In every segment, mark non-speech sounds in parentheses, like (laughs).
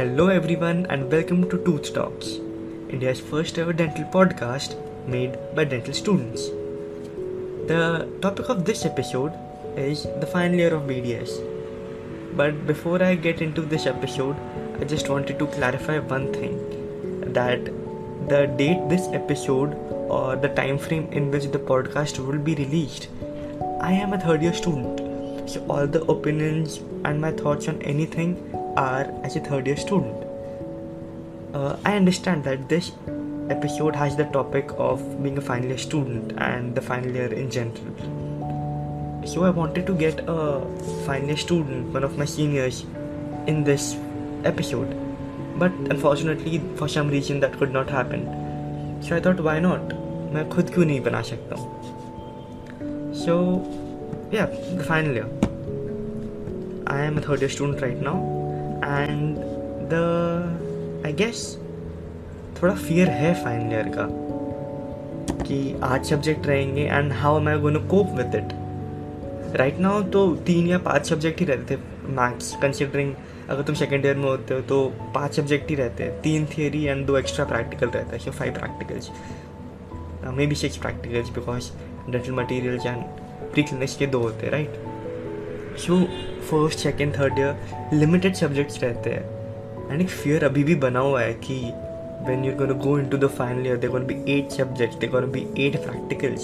Hello, everyone, and welcome to Tooth Talks, India's first ever dental podcast made by dental students. The topic of this episode is the final year of BDS. But before I get into this episode, I just wanted to clarify one thing that the date this episode or the time frame in which the podcast will be released, I am a third year student. So all the opinions and my thoughts on anything are as a third year student. Uh, I understand that this episode has the topic of being a final year student and the final year in general. So I wanted to get a final year student, one of my seniors, in this episode. But unfortunately, for some reason, that could not happen. So I thought, why not? मैं खुद क्यों नहीं बना सकता हूँ so या the final year I am a third year student right now and the I guess थोड़ा fear है फाइनल ईयर का, कि आठ सब्जेक्ट रहेंगे and how am I gonna cope with it right now तो तीन या पाँच सब्जेक्ट ही रहते थे मैथ्स कंसिडरिंग अगर तुम सेकेंड ईयर में होते हो तो पाँच सब्जेक्ट ही रहते हैं, तीन थियरी एंड दो एक्स्ट्रा प्रैक्टिकल रहता है so five practicals may be six practicals because dental materials and pre clinics के दो होते हैं right so first second third year limited subjects रहते हैं. एंड एक फियर अभी भी बना हुआ है कि when you're going to go into the final year they're going to be eight subjects they're going to be eight practicals.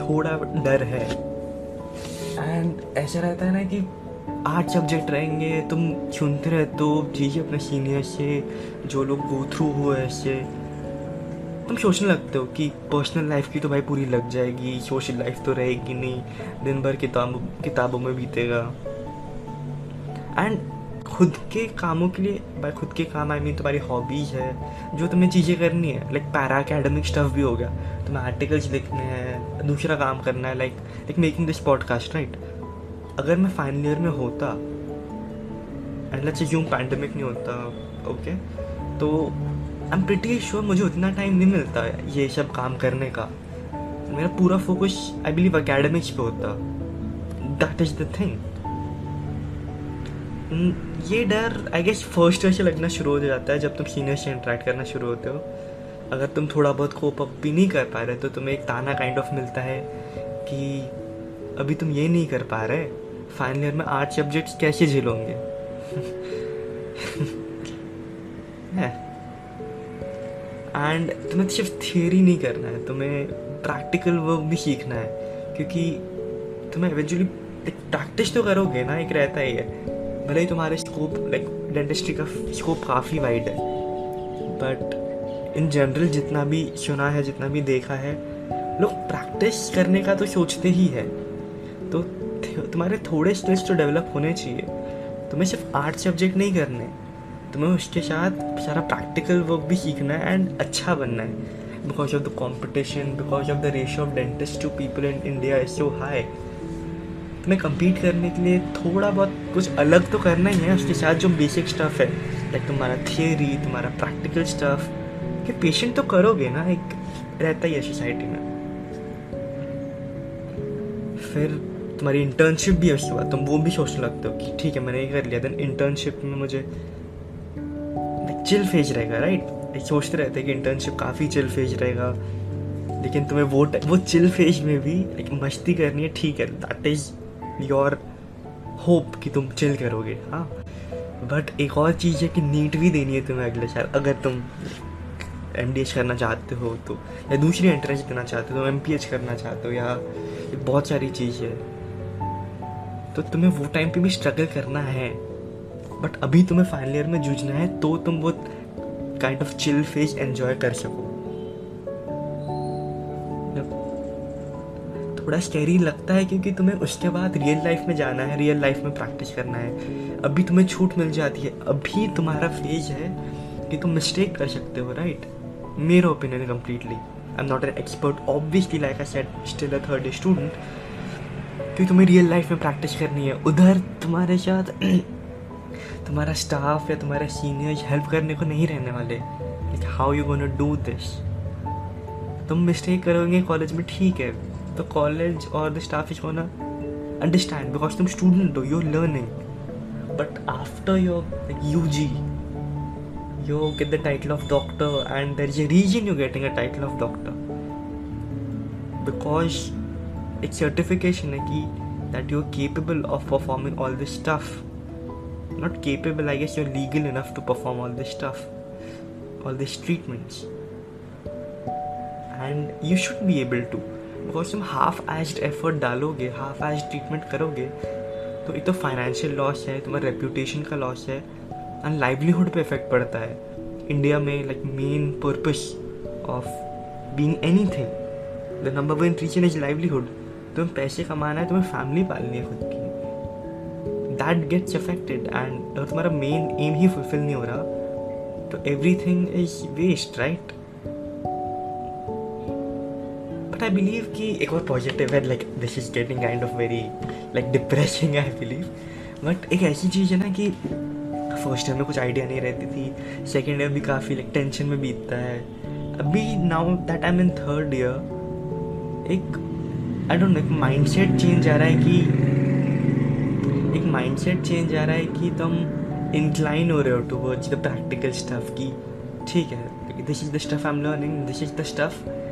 थोड़ा डर है। एंड ऐसा रहता है ना कि आठ सब्जेक्ट रहेंगे, तुम सुनते रहते हो चीज़ें अपने सीनियर से, जो लोग गो थ्रू हुए ऐसे। तुम सोचने लगते हो कि पर्सनल लाइफ की तो भाई पूरी लग जाएगी सोशल लाइफ तो रहेगी नहीं, दिन भर किताब, किताबों में बीतेगा। एंड खुद के कामों के लिए भाई खुद के काम आई मीन तुम्हारी हॉबीज है, जो तुम्हें चीज़ें करनी है लाइक पैरा अकेडमिक स्टफ़ भी हो गया। तुम्हें आर्टिकल्स लिखने हैं, दूसरा काम करना है like like making this podcast right अगर मैं फाइनल ईयर में होता एंड लेट्स अज्यूम पैंडमिक नहीं होता ओके okay? तो आई एम प्रिटी श्योर मुझे उतना टाइम नहीं मिलता ये सब काम करने का। मेरा पूरा फोकस आई बिलीव अकेडमिक्स पे होता। दैट इज़ द थिंग ये डर आई गेस फ़र्स्ट ईयर से लगना शुरू हो जाता है जब तुम सीनियर से इंटरेक्ट करना शुरू होते हो। अगर तुम थोड़ा बहुत कोप अप भी नहीं कर पा रहे तो तुम्हें एक ताना काइंड ऑफ़ मिलता है कि अभी तुम ये नहीं कर पा रहे फाइनल ईयर में आर्ट सब्जेक्ट्स कैसे झेलोगे? (laughs) एंड तुम्हें सिर्फ़ थियरी नहीं करना है, तुम्हें प्रैक्टिकल वर्क भी सीखना है, क्योंकि तुम्हें एवेंचुअली प्रैक्टिस तो करोगे ना, एक रहता ही है। भले ही तुम्हारे स्कोप लाइक डेंटिस्ट्री का स्कोप काफ़ी वाइड है बट इन जनरल जितना भी सुना है, जितना भी देखा है, लोग प्रैक्टिस करने का तो सोचते ही है। तो तुम्हारे थोड़े स्किल्स तो डेवलप होने चाहिए। तुम्हें सिर्फ़ आर्ट सब्जेक्ट नहीं करने तुम्हें उसके साथ सारा प्रैक्टिकल वर्क भी सीखना है एंड अच्छा बनना है। Because of the competition because of the ratio of dentist to people in India is so high तुम्हें कम्पीट करने के लिए थोड़ा बहुत कुछ अलग तो करना ही है, उसके साथ जो बेसिक स्टफ़ है लाइक तुम्हारा थियोरी तुम्हारा प्रैक्टिकल स्टफ़ कि पेशेंट तो करोगे ना, एक रहता ही है सोसाइटी में। फिर तुम्हारी इंटर्नशिप भी है उसके बाद, तुम वो भी सोचने लगते हो कि ठीक है, मैंने ये कर लिया देन इंटर्नशिप में मुझे चिल फ़ेज़ रहेगा राइट सोचते रहते हैं कि इंटर्नशिप काफ़ी चिल फ़ेज़ रहेगा, लेकिन तुम्हें वो वो चिल फ़ेज़ में भी एक मस्ती करनी है, ठीक है दैट इज़ योर होप कि तुम चिल करोगे हाँ। बट एक और चीज़ है कि नीट भी देनी है तुम्हें अगले साल। अगर तुम एम डी एच करना चाहते हो तो या दूसरी एंट्रेंस देना चाहते हो एम पी एच करना चाहते हो, या बहुत सारी चीज़ है। तो तुम्हें वो टाइम पे भी स्ट्रगल करना है। बट अभी तुम्हें फाइनल ईयर में जूझना है तो तुम वो kind of chill phase enjoy कर सको। थोड़ा स्कैरी लगता है क्योंकि तुम्हें उसके बाद रियल लाइफ में जाना है रियल लाइफ में प्रैक्टिस करना है। अभी तुम्हें छूट मिल जाती है। अभी तुम्हारा फ़ेज़ है कि तुम मिस्टेक कर सकते हो राइट मेरा opinion completely I am not an expert obviously like I said still a third student क्योंकि तुम्हें रियल लाइफ में प्रैक्टिस करनी है। उधर तुम्हारे साथ (clears throat) तुम्हारा स्टाफ या तुम्हारे सीनियर्स हेल्प करने को नहीं रहने वाले। How you gonna do this तुम मिस्टेक करोगे कॉलेज में ठीक है। The college or the staff is gonna understand because तुम स्टूडेंट हो you're learning but after your like, UG, you get the title of doctor, and there is a reason you're getting a title of doctor because it's certification है कि that you're capable of performing all this stuff. Not capable, I guess you're legal enough to perform all this stuff, all these treatments, and you should be able to. Because तुम half assed effort डालोगे half ass treatment करोगे तो एक तो financial loss है, तुम्हारा reputation का loss है एंड लाइवलीहुड पे इफ़ेक्ट पड़ता है। इंडिया में like main purpose of being anything the number one reason is livelihood तुम्हें पैसे कमाना है, तुम्हें फैमिली पालनी है खुद की। दैट गेट्स अफेक्टेड एंड तुम्हारा मेन एम ही फुलफिल नहीं हो रहा तो everything is waste right believe कि एक और पॉजिटिव है like this is getting kind of very like depressing I believe but एक ऐसी चीज़ है ना कि फ़र्स्ट ईयर में कुछ आइडिया नहीं रहती थी सेकेंड ईयर भी काफ़ी लाइक टेंशन में बीतता है। अभी now that I mean third year एक आई डोंट नो एक माइंड सेट चेंज आ रहा है कि, एक माइंड सेट चेंज आ रहा है कि तुम इंक्लाइन हो रहे हो टूवर्ड्स द प्रैक्टिकल स्टफ़ की, ठीक है this is the stuff I am learning this is the stuff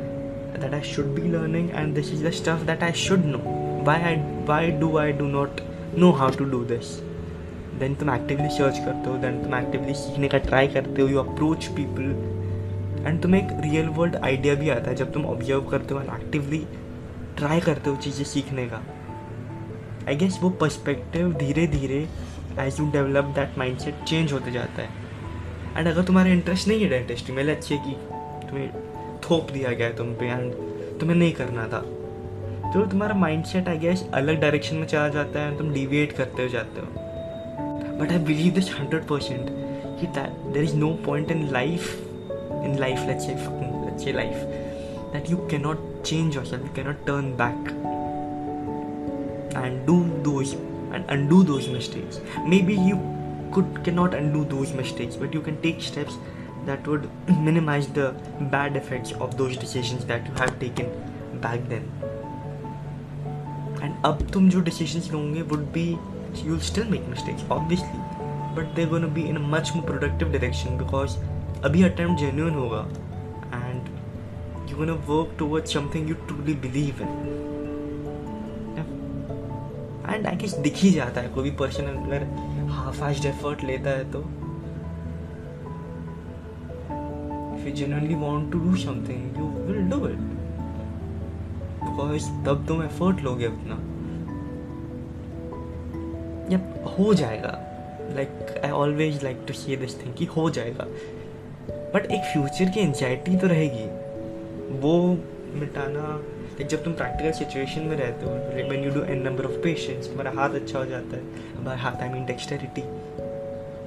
that I should be learning and this is the stuff that I should know. Why I, why do I do not know how to do this? Then तुम actively search करते हो then तुम actively सीखने का try करते हो you approach people and तुम्हें एक रियल वर्ल्ड आइडिया भी आता है जब तुम ऑब्ज़र्व करते हो एंड एक्टिवली ट्राई करते हो चीज़ें सीखने का आई गेस वो पर्सपेक्टिव धीरे धीरे as you develop that mindset change होते जाता है एंड अगर तुम्हारा इंटरेस्ट नहीं है डेंटिस्ट्री में अच्छे की तुम्हें थोप दिया गया है तुम पे एंड तुम्हें नहीं करना था। तो तुम्हारा माइंड सेट आई गेस अलग डायरेक्शन में चला जाता है तुम डिविएट करते हो जाते हो। But I believe this hundred percent कि there is no point in life in life let's life that you can not change yourself you can not turn back and do those, and undo those mistakes. Maybe you could cannot undo those mistakes, but you can take steps that would minimize the bad effects of those decisions that you have taken back then and अब तुम जो decisions लोगे would be you'll still make mistakes obviously but they're going to be in a much more productive direction because अभी attempt genuine होगा and you're going to work towards something you truly believe in and I guess दिख ही जाता है कोई भी person अगर half assed effort लेता है तो if you genuinely want to do something, you will do it. Because तब तुम एफर्ट लोगे अपना यप हो जाएगा। Like I always like to say this thing कि हो जाएगा। बट एक फ्यूचर की एंजाइटी तो रहेगी। वो मिटाना लाइक जब तुम प्रैक्टिकल सिचुएशन में रहते हो when you do an number of patients तुम्हारा हाथ अच्छा हो जाता है। हमारा हाथ I mean dexterity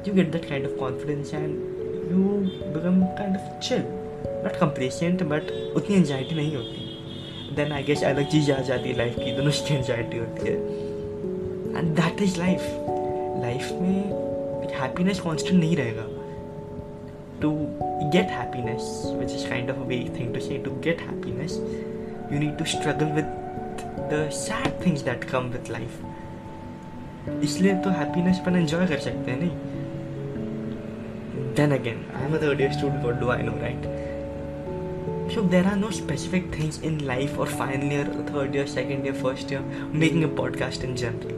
you get that kind of confidence and you become kind of chill not complacent but उतनी एनजाइटी नहीं होती. देन आई गेस अलग चीज़ आ जाती है लाइफ की दोनों की एनजाइटी होती है. And that is life life में हैप्पीनेस कॉन्स्टेंट नहीं रहेगा. To get happiness, which kind of a vague thing to say, to get happiness, you need to struggle with the sad things that come with life. इसलिए तो happiness अपन enjoy कर सकते हैं नहीं? then again, I'm a third year student, what do I know, right? So there are no specific things in life or final year, third year, second year, first year, making a podcast in general.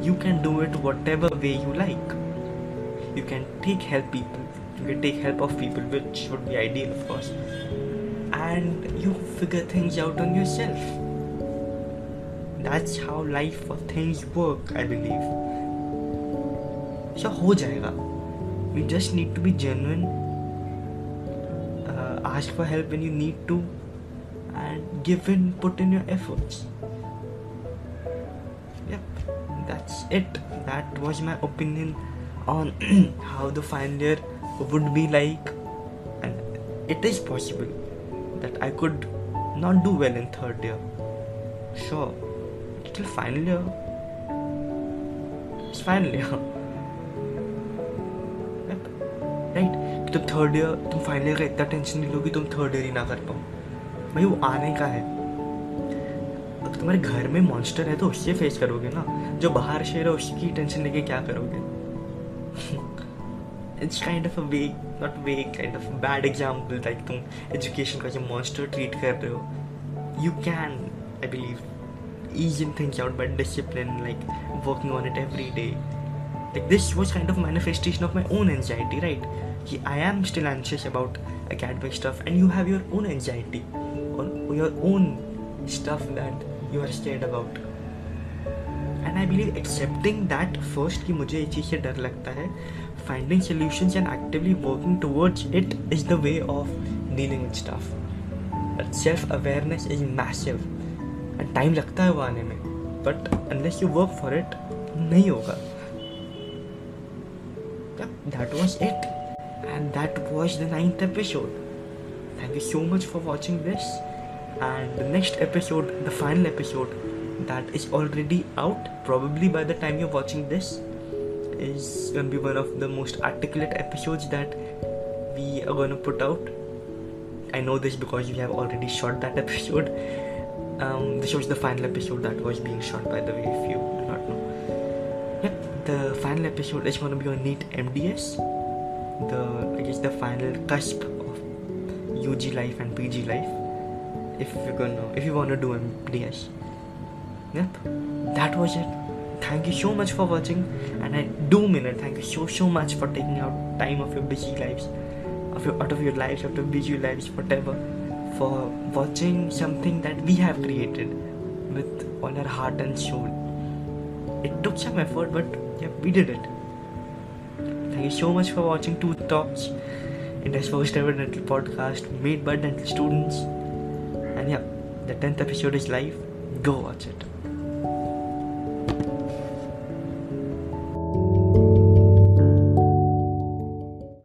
You can do it whatever way you like. You can take help people. You can take help of people, which would be ideal, of course. And you figure things out on yourself. That's how life or things work, I believe. So, ho jayega we just need to be genuine uh, ask for help when you need to and give in put in your efforts. Yep that's it. That was my opinion on (clears throat) how the final year would be like. And it is possible that i could not do well in third year. Sure still final year. It's final year (laughs) तुम third year तुम final year का इतना tension नहीं लोगी तुम third year ही ना कर पाओ। भाई, वो आने का है। अगर तो तुम्हारे घर में मॉन्स्टर है तो उससे फेस करोगे ना। जो बाहर शेर है, उसकी टेंशन लेके क्या करोगे? It's kind of a weak not weak kind of bad example like तुम एजुकेशन का जो मॉन्स्टर ट्रीट कर रहे हो। You can I believe ease in think out but discipline like working on it every day like this was kind of manifestation of my own anxiety right right I am still anxious about academic stuff and you have your own anxiety or your own stuff that you are scared about. And I believe accepting that first कि मुझे ये चीज़ से डर लगता है finding solution and actively working towards it is the way of dealing with stuff self awareness is massive and time लगता है वो आने में। But unless you work for it नहीं होगा। That was it and that was the ninth episode. Thank you so much for watching this. And the next episode the final episode that is already out probably by the time you're watching this is gonna be one of the most articulate episodes that we are gonna put out. I know this because we have already shot that episode. Um, this was the final episode that was being shot by the way if you do not know. Yep the final episode is gonna be on neat mds the i guess the final cusp of ug life and pg life if you're gonna if you want to do mds yep. That was it. Thank you so much for watching and i do mean it. Thank you so so much for taking out time of your busy lives of your out of your lives out of busy lives whatever for watching something that we have created with all our heart and soul. It took some effort but yeah we did it thank you so much for watching two talks India's first ever dental podcast made by dental students. And yeah the 10th episode is live. Go watch it